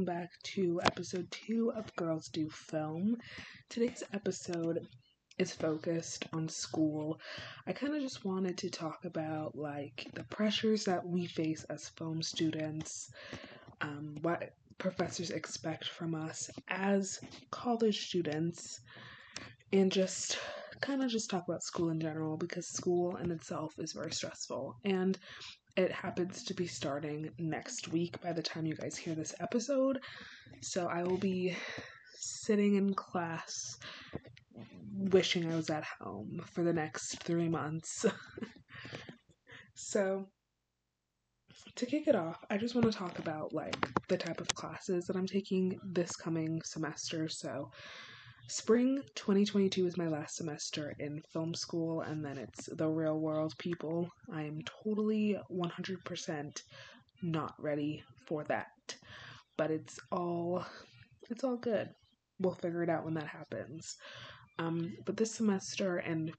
welcome back to episode two of Girls Do Film. Today's episode is focused on school. I kind of just wanted to talk about like the pressures that we face as film students, um, what professors expect from us as college students, and just kind of just talk about school in general because school in itself is very stressful. And it happens to be starting next week by the time you guys hear this episode. So I will be sitting in class wishing I was at home for the next three months. so to kick it off, I just want to talk about like the type of classes that I'm taking this coming semester. So Spring 2022 is my last semester in film school, and then it's the real world people. I am totally 100% not ready for that. But it's all it's all good. We'll figure it out when that happens. Um, but this semester and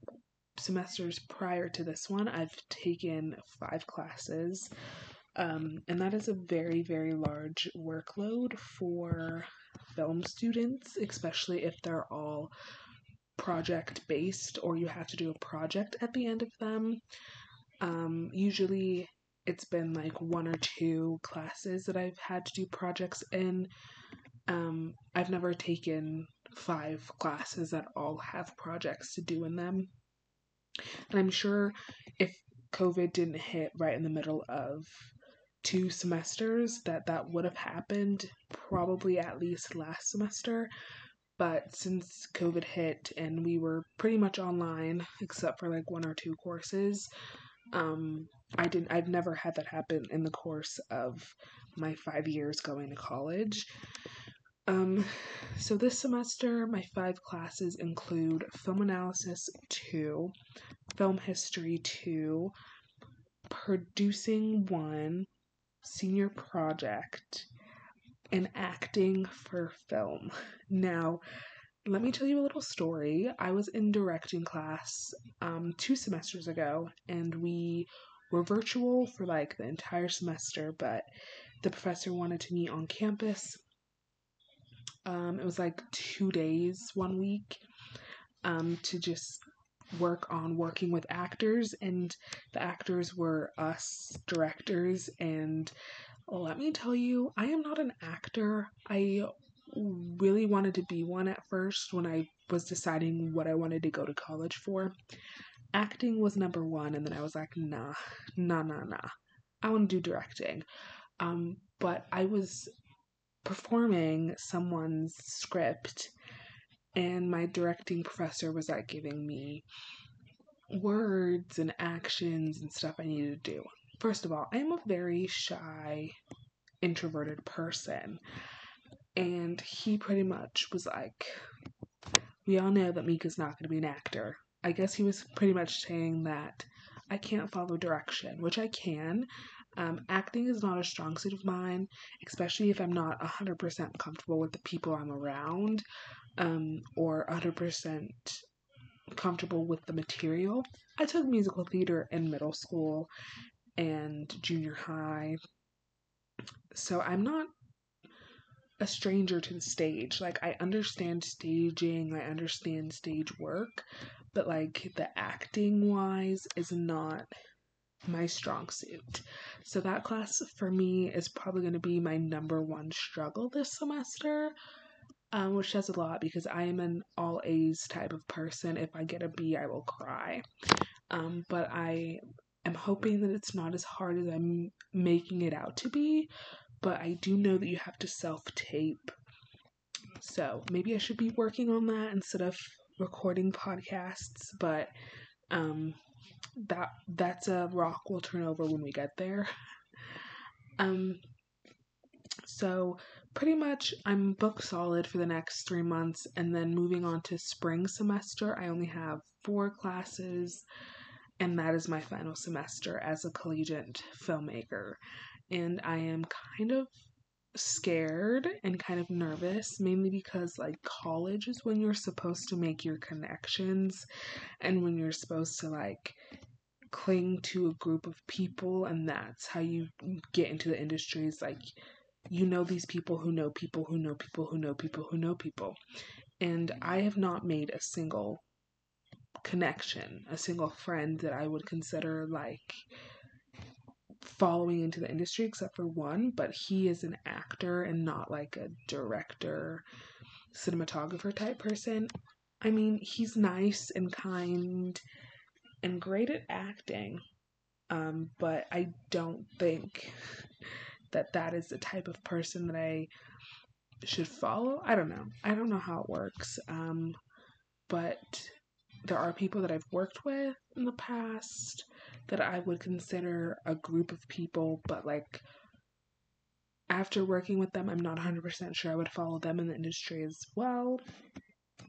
semesters prior to this one, I've taken five classes. Um, and that is a very, very large workload for film students, especially if they're all project based or you have to do a project at the end of them. Um, usually it's been like one or two classes that I've had to do projects in. Um, I've never taken five classes that all have projects to do in them. And I'm sure if COVID didn't hit right in the middle of two semesters that that would have happened probably at least last semester. But since covid hit and we were pretty much online except for like one or two courses um i didn't i've never had that happen in the course of my 5 years going to college. Um so this semester my five classes include film analysis 2 film history 2 producing 1 senior project in acting for film. Now, let me tell you a little story. I was in directing class um, two semesters ago, and we were virtual for like the entire semester, but the professor wanted to meet on campus. Um, it was like two days, one week, um, to just work on working with actors, and the actors were us directors. And let me tell you, I am not an actor. I really wanted to be one at first when I was deciding what I wanted to go to college for. Acting was number one, and then I was like, nah, nah, nah, nah. I want to do directing. Um, but I was performing someone's script and my directing professor was like giving me words and actions and stuff I needed to do. First of all, I'm a very shy, introverted person. And he pretty much was like, We all know that Mika's not going to be an actor. I guess he was pretty much saying that I can't follow direction, which I can. Um, acting is not a strong suit of mine, especially if I'm not 100% comfortable with the people I'm around um, or 100% comfortable with the material. I took musical theater in middle school and junior high, so I'm not a stranger to the stage. Like, I understand staging, I understand stage work, but like the acting wise is not my strong suit. So that class for me is probably going to be my number one struggle this semester um, which says a lot because I am an all A's type of person. If I get a B, I will cry. Um, but I am hoping that it's not as hard as I'm making it out to be. But I do know that you have to self tape. So maybe I should be working on that instead of recording podcasts. But um, that that's a rock we'll turn over when we get there. Um, so pretty much I'm booked solid for the next three months, and then moving on to spring semester, I only have four classes, and that is my final semester as a collegiate filmmaker. And I am kind of scared and kind of nervous, mainly because like college is when you're supposed to make your connections and when you're supposed to like cling to a group of people, and that's how you get into the industries like you know these people who know people who know people who know people who know people. And I have not made a single connection, a single friend that I would consider like following into the industry except for one, but he is an actor and not like a director, cinematographer type person. I mean, he's nice and kind and great at acting, um, but I don't think that that is the type of person that I should follow. I don't know. I don't know how it works. Um, but there are people that I've worked with in the past that I would consider a group of people, but like after working with them, I'm not 100% sure I would follow them in the industry as well.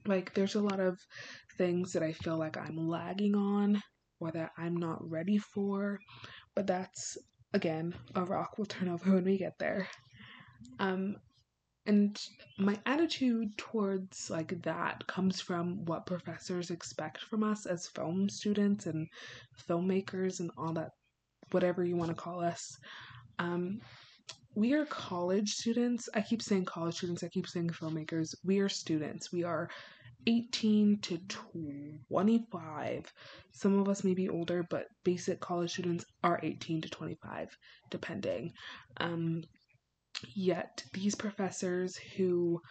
Like, there's a lot of things that I feel like I'm lagging on or that I'm not ready for, but that's again a rock will turn over when we get there. Um, and my attitude towards like that comes from what professors expect from us as film students and filmmakers and all that whatever you want to call us. Um, we are college students. I keep saying college students i keep saying filmmakers. We are students. We are 18 to 25 some of us may be older but basic college students are 18 to 25 depending. Um, Yet, these professors who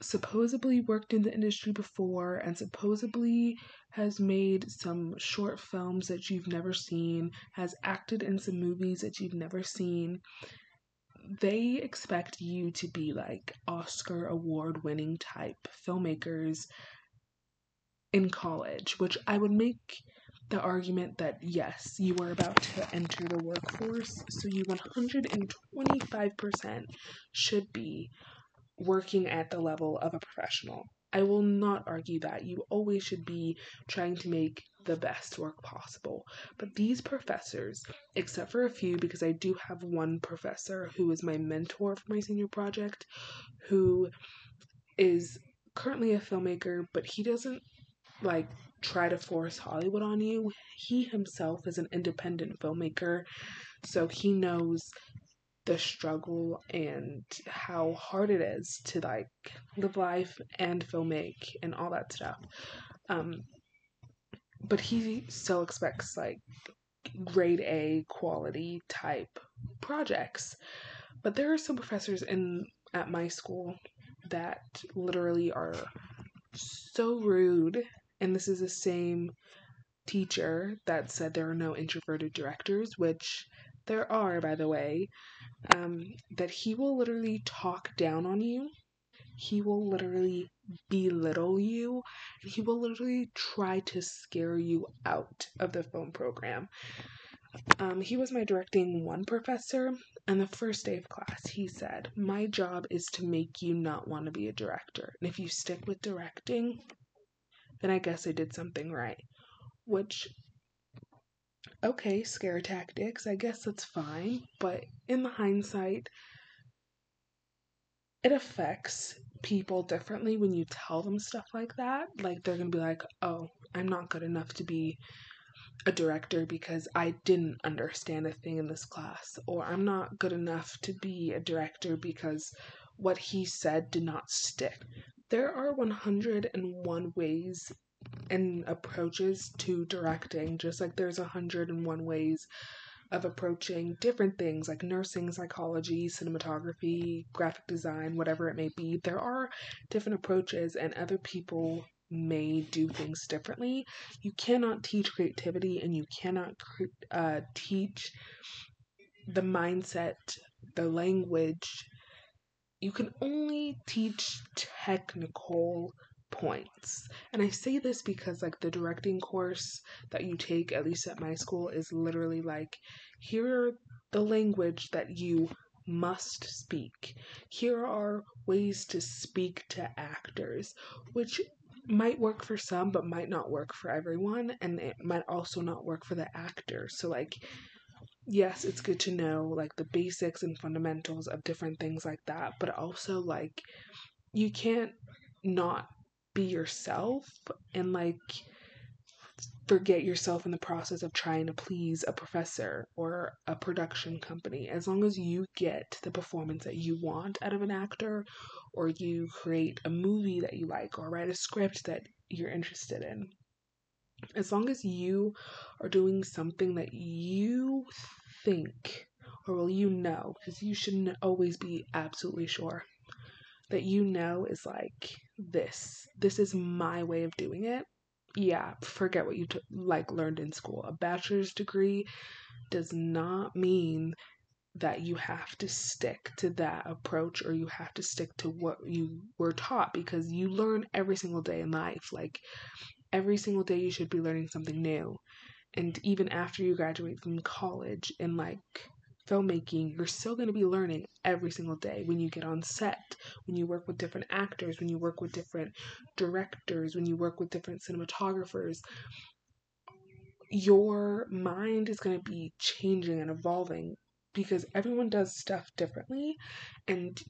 supposedly worked in the industry before and supposedly has made some short films that you've never seen, has acted in some movies that you've never seen, they expect you to be like Oscar award winning type filmmakers in college, which I would make the argument that yes, you are about to enter the workforce, so you 125% should be working at the level of a professional. I will not argue that. You always should be trying to make the best work possible. But these professors, except for a few, because I do have one professor who is my mentor for my senior project, who is currently a filmmaker, but he doesn't like try to force Hollywood on you. He himself is an independent filmmaker, so he knows the struggle and how hard it is to like live life and filmmake and all that stuff. Um, but he still expects like grade A quality type projects. But there are some professors in at my school that literally are so rude and this is the same teacher that said there are no introverted directors, which there are, by the way, um, that he will literally talk down on you. He will literally belittle you. And he will literally try to scare you out of the film program. Um, he was my directing one professor, and the first day of class, he said, My job is to make you not want to be a director. And if you stick with directing, then I guess I did something right. Which, okay, scare tactics, I guess that's fine, but in the hindsight, it affects people differently when you tell them stuff like that. Like, they're gonna be like, oh, I'm not good enough to be a director because I didn't understand a thing in this class, or I'm not good enough to be a director because what he said did not stick. There are 101 ways and approaches to directing, just like there's 101 ways of approaching different things like nursing, psychology, cinematography, graphic design, whatever it may be. There are different approaches, and other people may do things differently. You cannot teach creativity and you cannot uh, teach the mindset, the language, you can only teach technical points. And I say this because, like, the directing course that you take, at least at my school, is literally like here are the language that you must speak. Here are ways to speak to actors, which might work for some, but might not work for everyone. And it might also not work for the actor. So, like, yes, it's good to know like the basics and fundamentals of different things like that, but also like you can't not be yourself and like forget yourself in the process of trying to please a professor or a production company. As long as you get the performance that you want out of an actor, or you create a movie that you like, or write a script that you're interested in, as long as you are doing something that you think, or will you know, because you shouldn't always be absolutely sure that you know is like this. This is my way of doing it yeah, forget what you t- like learned in school. A bachelor's degree does not mean that you have to stick to that approach or you have to stick to what you were taught because you learn every single day in life. Like every single day you should be learning something new. And even after you graduate from college in like filmmaking, you're still going to be learning every single day when you get on set, when you work with different actors, when you work with different directors, when you work with different cinematographers. Your mind is going to be changing and evolving because everyone does stuff differently and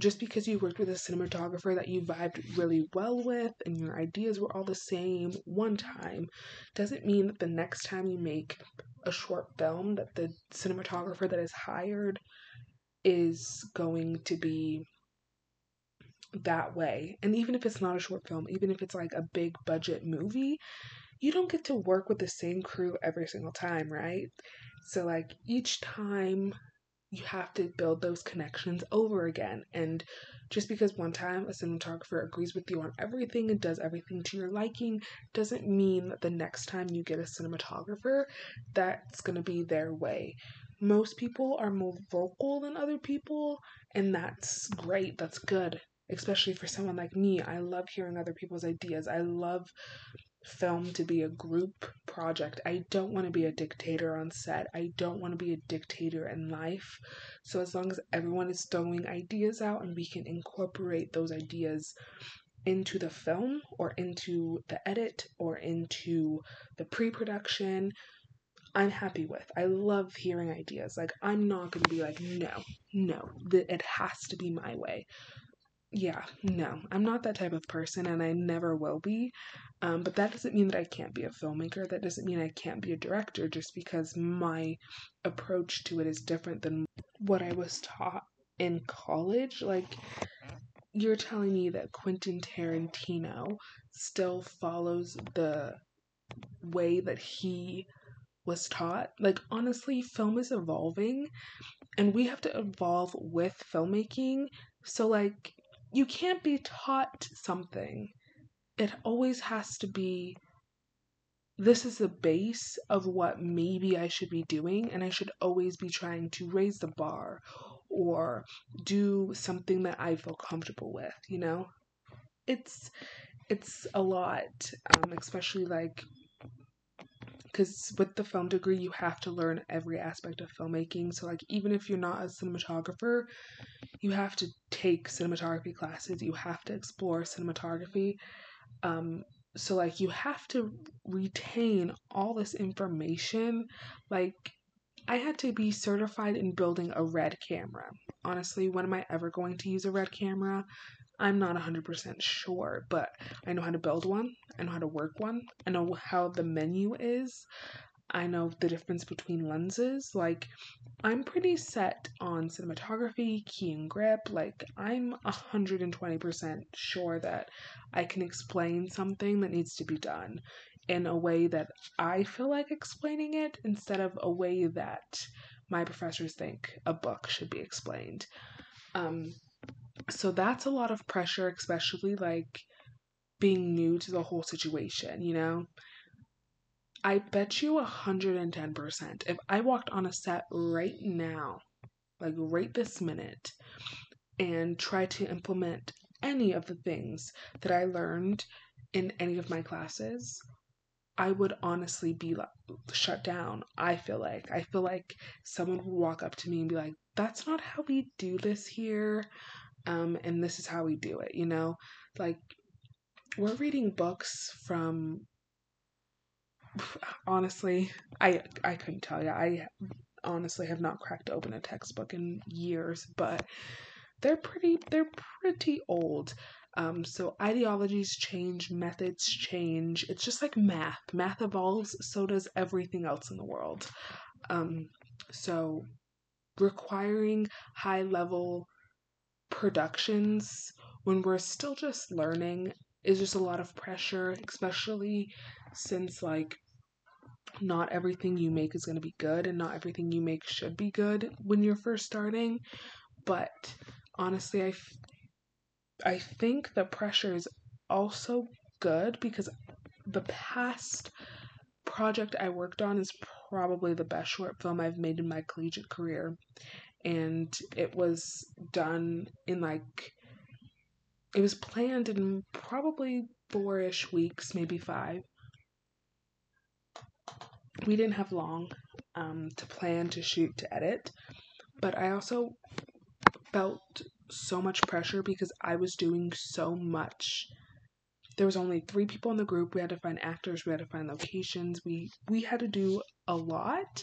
just because you worked with a cinematographer that you vibed really well with and your ideas were all the same one time doesn't mean that the next time you make a short film that the cinematographer that is hired is going to be that way. And even if it's not a short film, even if it's like a big budget movie, you don't get to work with the same crew every single time, right? So, like, each time you have to build those connections over again. And just because one time a cinematographer agrees with you on everything and does everything to your liking doesn't mean that the next time you get a cinematographer, that's going to be their way. Most people are more vocal than other people, and that's great. That's good, especially for someone like me. I love hearing other people's ideas. I love film to be a group project. I don't want to be a dictator on set. I don't want to be a dictator in life. So as long as everyone is throwing ideas out and we can incorporate those ideas into the film or into the edit or into the pre-production, I'm happy with. I love hearing ideas. Like I'm not going to be like no, no, it has to be my way yeah, no, I'm not that type of person and I never will be. Um, but that doesn't mean that I can't be a filmmaker. That doesn't mean I can't be a director just because my approach to it is different than what I was taught in college. Like, you're telling me that Quentin Tarantino still follows the way that he was taught. Like, honestly, film is evolving and we have to evolve with filmmaking. So, like, you can't be taught something. It always has to be this is the base of what maybe I should be doing, and I should always be trying to raise the bar or do something that I feel comfortable with, you know? It's it's a lot, um, especially like because with the film degree you have to learn every aspect of filmmaking so like even if you're not a cinematographer you have to take cinematography classes you have to explore cinematography um so like you have to retain all this information like I had to be certified in building a red camera. Honestly, when am I ever going to use a red camera? I'm not 100% sure, but I know how to build one. I know how to work one. I know how the menu is. I know the difference between lenses. Like, I'm pretty set on cinematography, key and grip. Like, I'm 120% sure that I can explain something that needs to be done in a way that I feel like explaining it instead of a way that my professors think a book should be explained. Um, so that's a lot of pressure, especially like being new to the whole situation, you know? I bet you 110%. If I walked on a set right now, like right this minute, and tried to implement any of the things that I learned in any of my classes, I would honestly be like, shut down. I feel like. I feel like someone would walk up to me and be like, that's not how we do this here um, and this is how we do it, you know? Like, we're reading books from honestly i i couldn't tell you i honestly have not cracked open a textbook in years but they're pretty they're pretty old Um, so ideologies change, methods change. It's just like math. Math evolves, so does everything else in the world. Um, so requiring high level productions when we're still just learning is just a lot of pressure, especially since like not everything you make is going to be good and not everything you make should be good when you're first starting. But honestly, I, f- I think the pressure is also good because the past project I worked on is probably the best short film I've made in my collegiate career. And it was done in like, it was planned in probably four ish weeks, maybe five. We didn't have long um, to plan, to shoot, to edit. But I also felt so much pressure because I was doing so much there was only three people in the group. We had to find actors, we had to find locations. We we had to do a lot.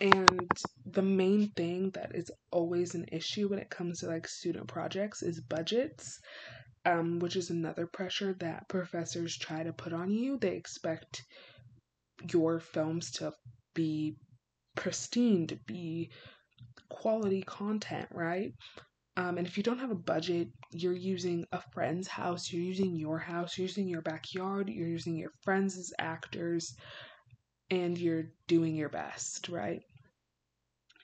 And the main thing that is always an issue when it comes to like student projects is budgets, um, which is another pressure that professors try to put on you. They expect your films to be pristine, to be quality content, right? Um, and if you don't have a budget, you're using a friend's house, you're using your house, you're using your backyard, you're using your friends as actors, and you're doing your best, right?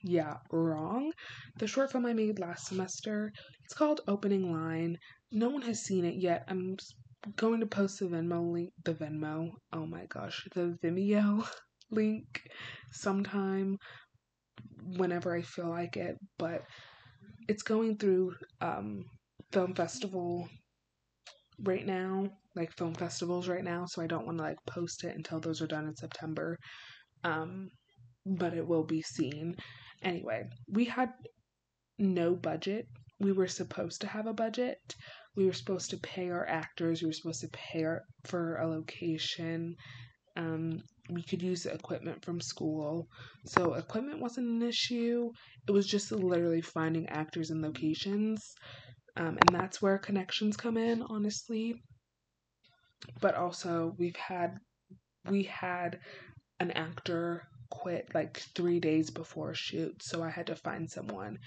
Yeah, wrong. The short film I made last semester, it's called Opening Line. No one has seen it yet. I'm going to post the Venmo link, the Venmo, oh my gosh, the Vimeo link sometime whenever I feel like it, but it's going through um, film festival right now, like film festivals right now, so I don't want to like post it until those are done in September. Um, but it will be seen. Anyway, we had no budget. We were supposed to have a budget. We were supposed to pay our actors. We were supposed to pay our, for a location. Um, we could use equipment from school. So equipment wasn't an issue. It was just literally finding actors and locations. Um, and that's where connections come in, honestly. But also we've had we had an actor quit like three days before a shoot, so I had to find someone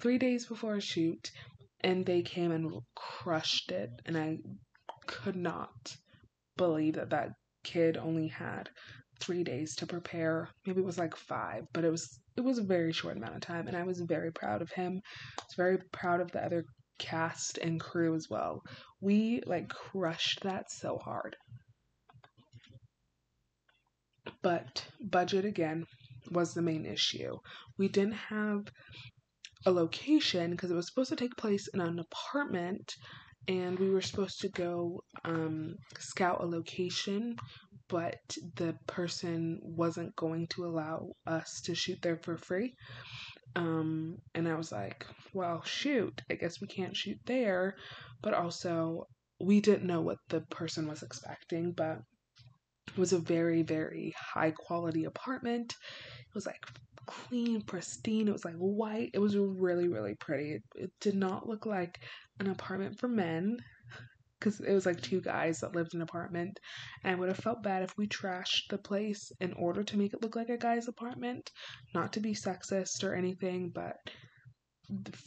three days before a shoot, and they came and crushed it, and I could not believe that that kid only had three days to prepare. Maybe it was like five, but it was it was a very short amount of time, and I was very proud of him. I was very proud of the other cast and crew as well. We like crushed that so hard. But budget again was the main issue. We didn't have a location because it was supposed to take place in an apartment and we were supposed to go um, scout a location but the person wasn't going to allow us to shoot there for free. Um, and I was like, well, shoot, I guess we can't shoot there. But also, we didn't know what the person was expecting, but it was a very, very high quality apartment. It was like clean, pristine. It was like white. It was really, really pretty. It, it did not look like an apartment for men because it was like two guys that lived in an apartment. And I would have felt bad if we trashed the place in order to make it look like a guy's apartment. Not to be sexist or anything, but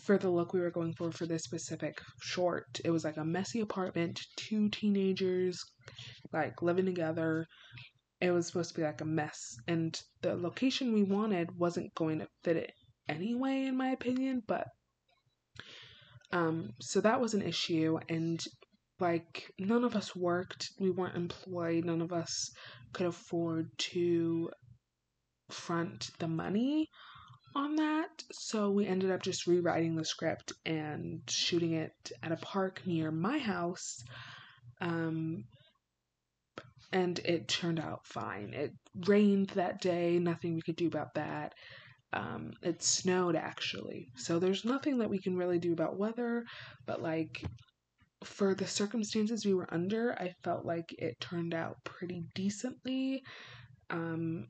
for the look we were going for for this specific short, it was like a messy apartment, two teenagers like living together. It was supposed to be like a mess, and the location we wanted wasn't going to fit it anyway, in my opinion. But um, so that was an issue, and like none of us worked. We weren't employed. None of us could afford to front the money on that. So we ended up just rewriting the script and shooting it at a park near my house um, and it turned out fine it rained that day nothing we could do about that um, it snowed actually so there's nothing that we can really do about weather but like for the circumstances we were under, I felt like it turned out pretty decently. Um,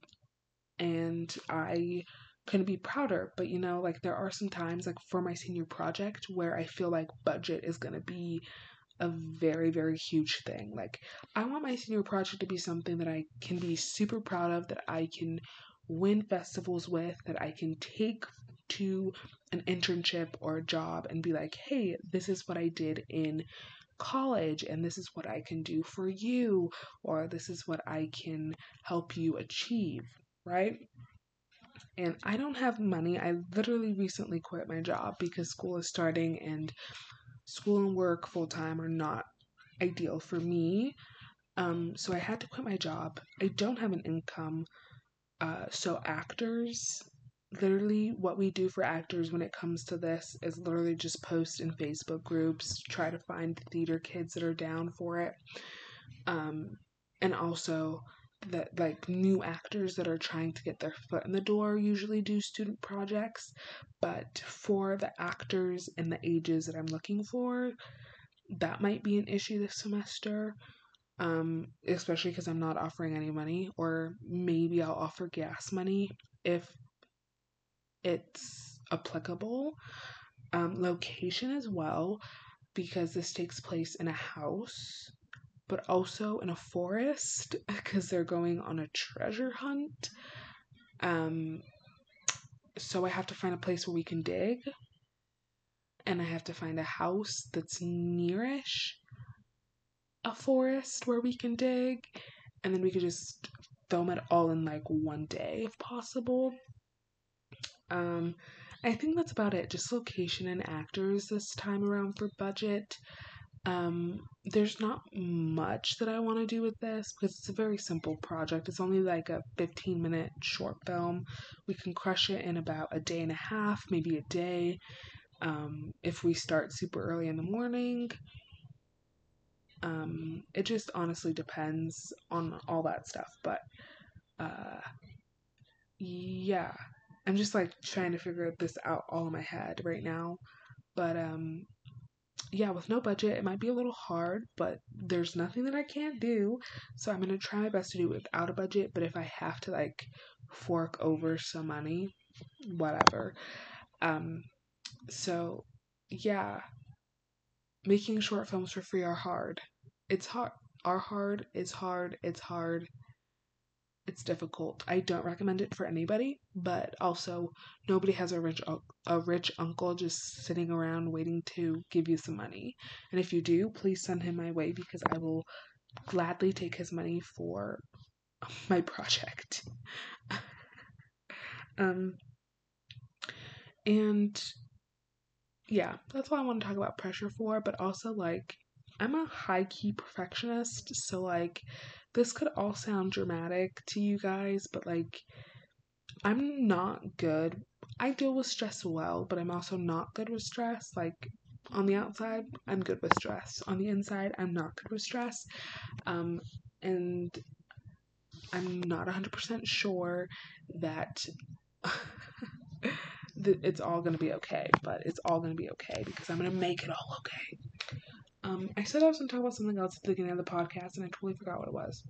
and I couldn't be prouder. But you know, like there are some times, like for my senior project, where I feel like budget is going to be a very, very huge thing. Like, I want my senior project to be something that I can be super proud of, that I can win festivals with, that I can take to an internship or a job and be like, hey, this is what I did in college and this is what I can do for you or this is what I can help you achieve, right? And I don't have money. I literally recently quit my job because school is starting and school and work full time are not ideal for me. Um, so I had to quit my job. I don't have an income. Uh, so actors literally what we do for actors when it comes to this is literally just post in Facebook groups, try to find theater kids that are down for it. Um, and also that like new actors that are trying to get their foot in the door usually do student projects, but for the actors and the ages that I'm looking for, that might be an issue this semester. Um, especially because I'm not offering any money, or maybe I'll offer gas money if it's applicable. Um, location as well, because this takes place in a house, but also in a forest, because they're going on a treasure hunt. Um, so I have to find a place where we can dig, and I have to find a house that's nearish a forest where we can dig, and then we could just film it all in like one day if possible. Um, I think that's about it. Just location and actors this time around for budget. Um, there's not much that I want to do with this because it's a very simple project. It's only like a 15 minute short film. We can crush it in about a day and a half, maybe a day. Um, if we start super early in the morning, um, it just honestly depends on all that stuff. But uh, yeah, I'm just like trying to figure this out all in my head right now. But um yeah, with no budget, it might be a little hard, but there's nothing that I can't do. So I'm going to try my best to do it without a budget, but if I have to like fork over some money, whatever. Um so yeah, making short films for free are hard. It's hard. Are hard. It's hard. It's hard it's difficult. I don't recommend it for anybody, but also nobody has a rich a rich uncle just sitting around waiting to give you some money. And if you do, please send him my way because I will gladly take his money for my project. um and yeah, that's what I want to talk about pressure for, but also like I'm a high key perfectionist, so like this could all sound dramatic to you guys, but like, I'm not good. I deal with stress well, but I'm also not good with stress. Like, on the outside, I'm good with stress. On the inside, I'm not good with stress. Um, and I'm not 100% sure that it's all going to be okay, but it's all going to be okay because I'm going to make it all okay. Um, I said I was going to talk about something else at the beginning of the podcast, and I totally forgot what it was.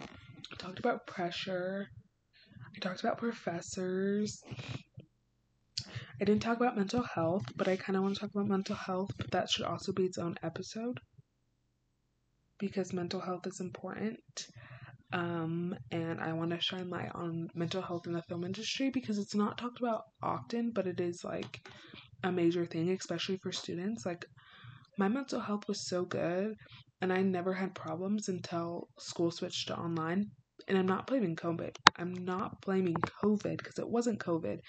I talked about pressure. I talked about professors. I didn't talk about mental health, but I kind of want to talk about mental health, but that should also be its own episode because mental health is important. Um, and I want to shine light on mental health in the film industry because it's not talked about often, but it is like a major thing, especially for students. Like, my mental health was so good, and I never had problems until school switched to online. And I'm not blaming COVID. I'm not blaming COVID because it wasn't COVID.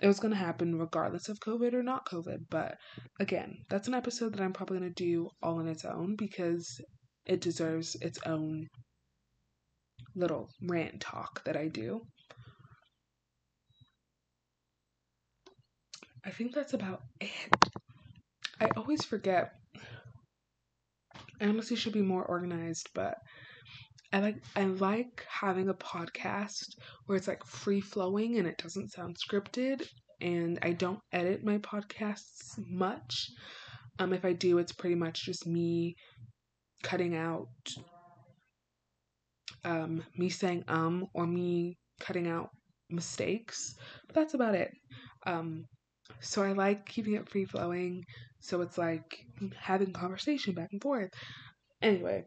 It was going to happen regardless of COVID or not COVID. But again, that's an episode that I'm probably going to do all on its own because it deserves its own little rant talk that I do. I think that's about it. I always forget. I honestly should be more organized, but I like I like having a podcast where it's like free flowing and it doesn't sound scripted and I don't edit my podcasts much. Um if I do it's pretty much just me cutting out um me saying um or me cutting out mistakes. But that's about it. Um, so I like keeping it free flowing. So it's like having conversation back and forth. Anyway,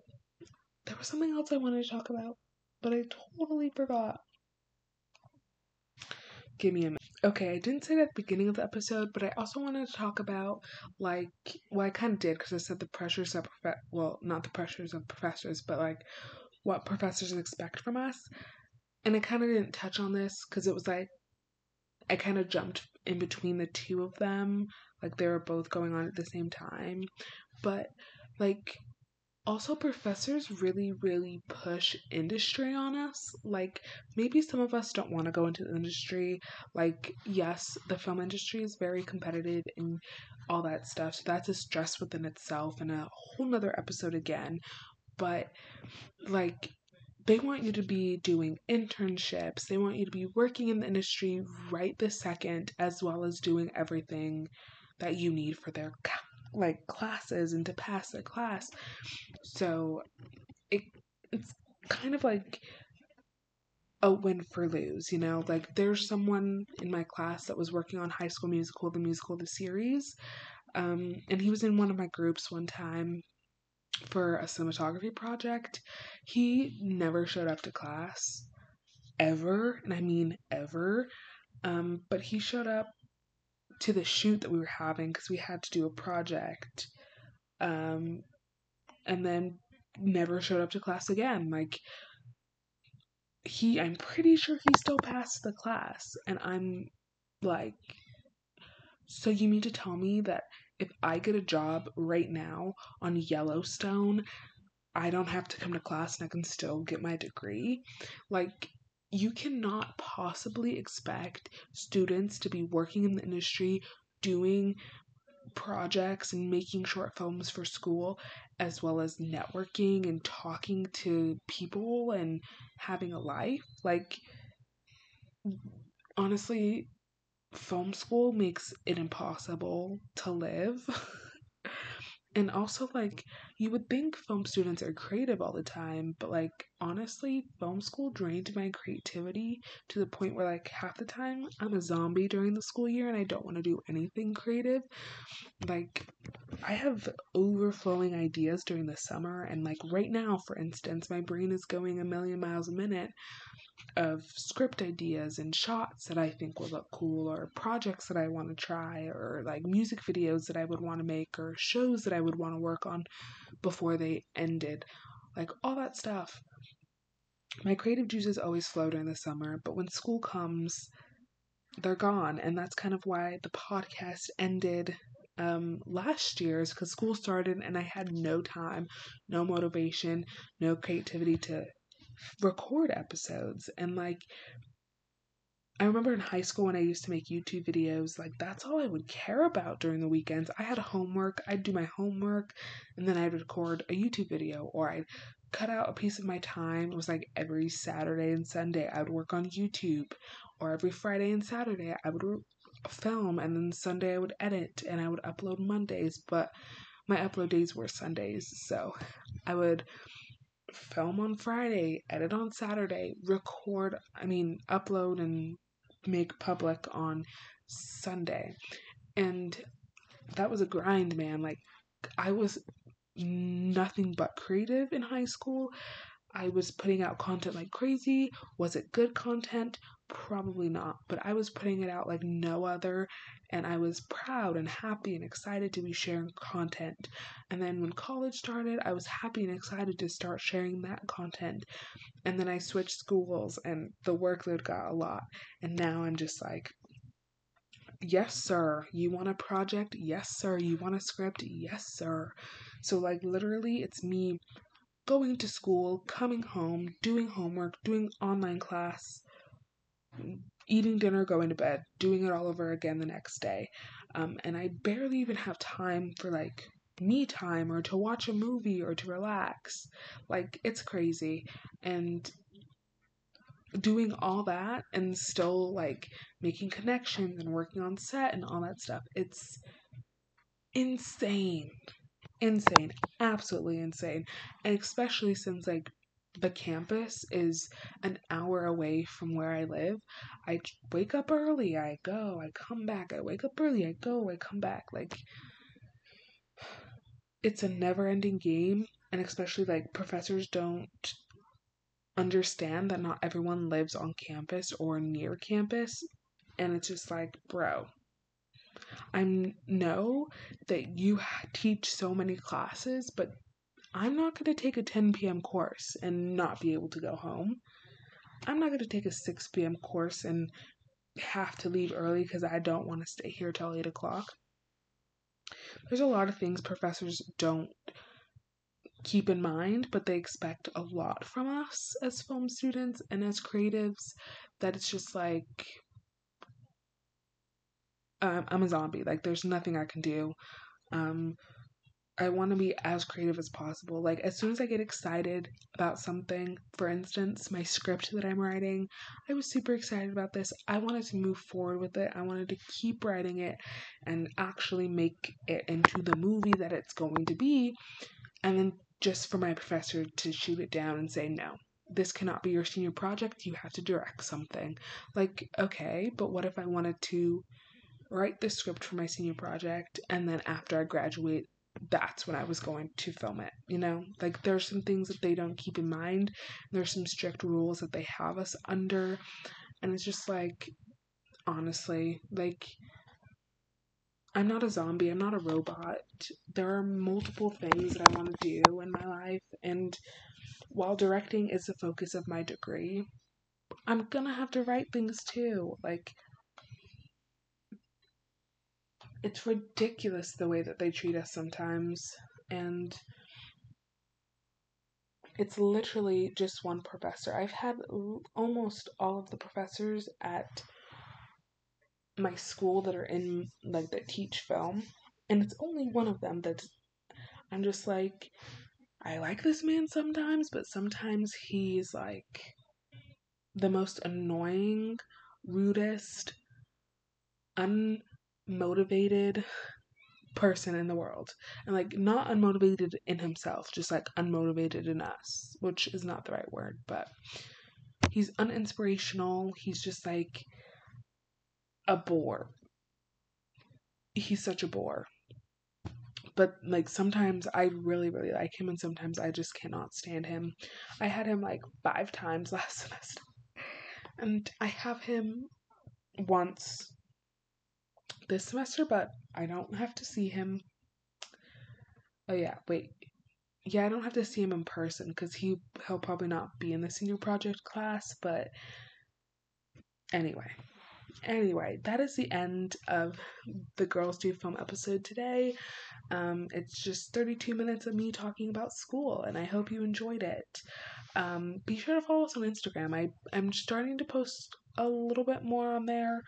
there was something else I wanted to talk about, but I totally forgot. Give me a minute. Okay, I didn't say that at the beginning of the episode, but I also wanted to talk about, like, well, I kind of did because I said the pressures of, prof- well, not the pressures of professors, but like what professors expect from us. And I kind of didn't touch on this because it was like, I kind of jumped in between the two of them. Like, they were both going on at the same time. But, like, also professors really really push industry on us like maybe some of us don't want to go into the industry like yes the film industry is very competitive and all that stuff so that's a stress within itself and a whole nother episode again but like they want you to be doing internships they want you to be working in the industry right this second as well as doing everything that you need for their like classes and to pass their class. So it it's kind of like a win for lose, you know? Like there's someone in my class that was working on High School Musical, the musical, the series. Um, and he was in one of my groups one time for a cinematography project. He never showed up to class ever, and I mean ever. Um, but he showed up to the shoot that we were having because we had to do a project um and then never showed up to class again like he i'm pretty sure he still passed the class and i'm like so you mean to tell me that if i get a job right now on yellowstone i don't have to come to class and i can still get my degree. Like you cannot possibly expect students to be working in the industry doing projects and making short films for school as well as networking and talking to people and having a life. Like honestly film school makes it impossible to live. And also like you would think film students are creative all the time but like honestly film school drained my creativity to the point where like half the time i'm a zombie during the school year and i don't want to do anything creative. Like i have overflowing ideas during the summer and like right now for instance my brain is going a million miles a minute of script ideas and shots that I think will look cool, or projects that I want to try, or like music videos that I would want to make, or shows that I would want to work on before they ended. Like all that stuff. My creative juices always flow during the summer, but when school comes, they're gone. And that's kind of why the podcast ended um, last year's because school started and I had no time, no motivation, no creativity to record episodes and like I remember in high school when I used to make YouTube videos, like that's all I would care about during the weekends. I had homework, I'd do my homework, and then I'd record a YouTube video, or I'd cut out a piece of my time. It was like every Saturday and Sunday I would work on YouTube, or every Friday and Saturday I would re- film, and then Sunday I would edit, and I would upload Mondays, but my upload days were Sundays, so I would film on Friday, edit on Saturday, record, I mean, upload and make public on Sunday. And that was a grind, man. Like, I was nothing but creative in high school. I was putting out content like crazy. Was it good content? Probably not, but I was putting it out like no other, and I was proud and happy and excited to be sharing content. And then when college started, I was happy and excited to start sharing that content. And then I switched schools, and the workload got a lot. And now I'm just like, yes, sir. You want a project? Yes, sir. You want a script? Yes, sir. So, like, literally, it's me going to school, coming home, doing homework, doing online class, eating dinner, going to bed, doing it all over again the next day. Um, and I barely even have time for like me time or to watch a movie or to relax. Like, it's crazy. And doing all that and still like making connections and working on set and all that stuff. It's insane insane, absolutely insane. And especially since like the campus is an hour away from where I live. I wake up early, I go, I come back. I wake up early, I go, I come back. Like, it's a never ending game. And especially, like, professors don't understand that not everyone lives on campus or near campus. And it's just like, bro, I know that you teach so many classes, but I'm not going to take a 10 p.m. course and not be able to go home. I'm not going to take a 6 p.m. course and have to leave early because I don't want to stay here till 8 o'clock. There's a lot of things professors don't keep in mind, but they expect a lot from us as film students and as creatives that it's just like um, I'm a zombie. Like there's nothing I can do. Um, I want to be as creative as possible. Like as soon as I get excited about something, for instance, my script that I'm writing, I was super excited about this. I wanted to move forward with it. I wanted to keep writing it and actually make it into the movie that it's going to be. And then just for my professor to shoot it down and say, no, this cannot be your senior project. You have to direct something. Like, okay, but what if I wanted to write the script for my senior project and then after I graduate, that's when I was going to film it. You know, like there's some things that they don't keep in mind. There's some strict rules that they have us under. And it's just like, honestly, like, I'm not a zombie. I'm not a robot. There are multiple things that I want to do in my life. And while directing is the focus of my degree, I'm gonna have to write things too. Like, it's ridiculous the way that they treat us sometimes. And it's literally just one professor. I've had almost all of the professors at my school that are in like that teach film and it's only one of them that I'm just like I like this man sometimes but sometimes he's like the most annoying rudest unmotivated person in the world and like not unmotivated in himself just like unmotivated in us which is not the right word but he's uninspirational he's just like a bore. He's such a bore. But like sometimes I really, really like him, and sometimes I just cannot stand him. I had him like five times last semester, and I have him once this semester, but I don't have to see him. Oh yeah, wait. Yeah, I don't have to see him in person because he he'll probably not be in the senior project class, but anyway. Anyway, that is the end of the Girls Do Film episode today. Um, it's just 32 minutes of me talking about school, and I hope you enjoyed it. Um, be sure to follow us on Instagram. I, I'm starting to post a little bit more on there.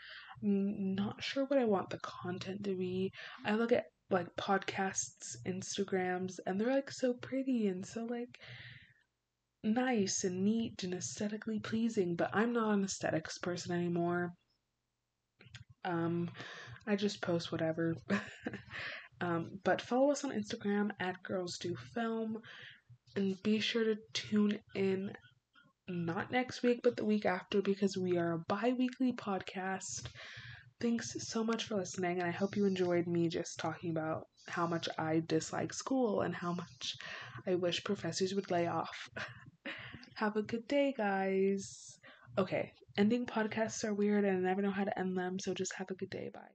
I'm not sure what I want the content to be. I look at like podcasts, Instagrams, and they're like so pretty and so like nice and neat and aesthetically pleasing, but I'm not an aesthetics person anymore. Um, I just post whatever. um, but follow us on Instagram at Girls Do Film, and be sure to tune in not next week, but the week after because we are a bi weekly podcast. Thanks so much for listening, and I hope you enjoyed me just talking about how much I dislike school and how much I wish professors would lay off. Have a good day, guys. Okay, ending podcasts are weird and I never know how to end them, so just have a good day. Bye.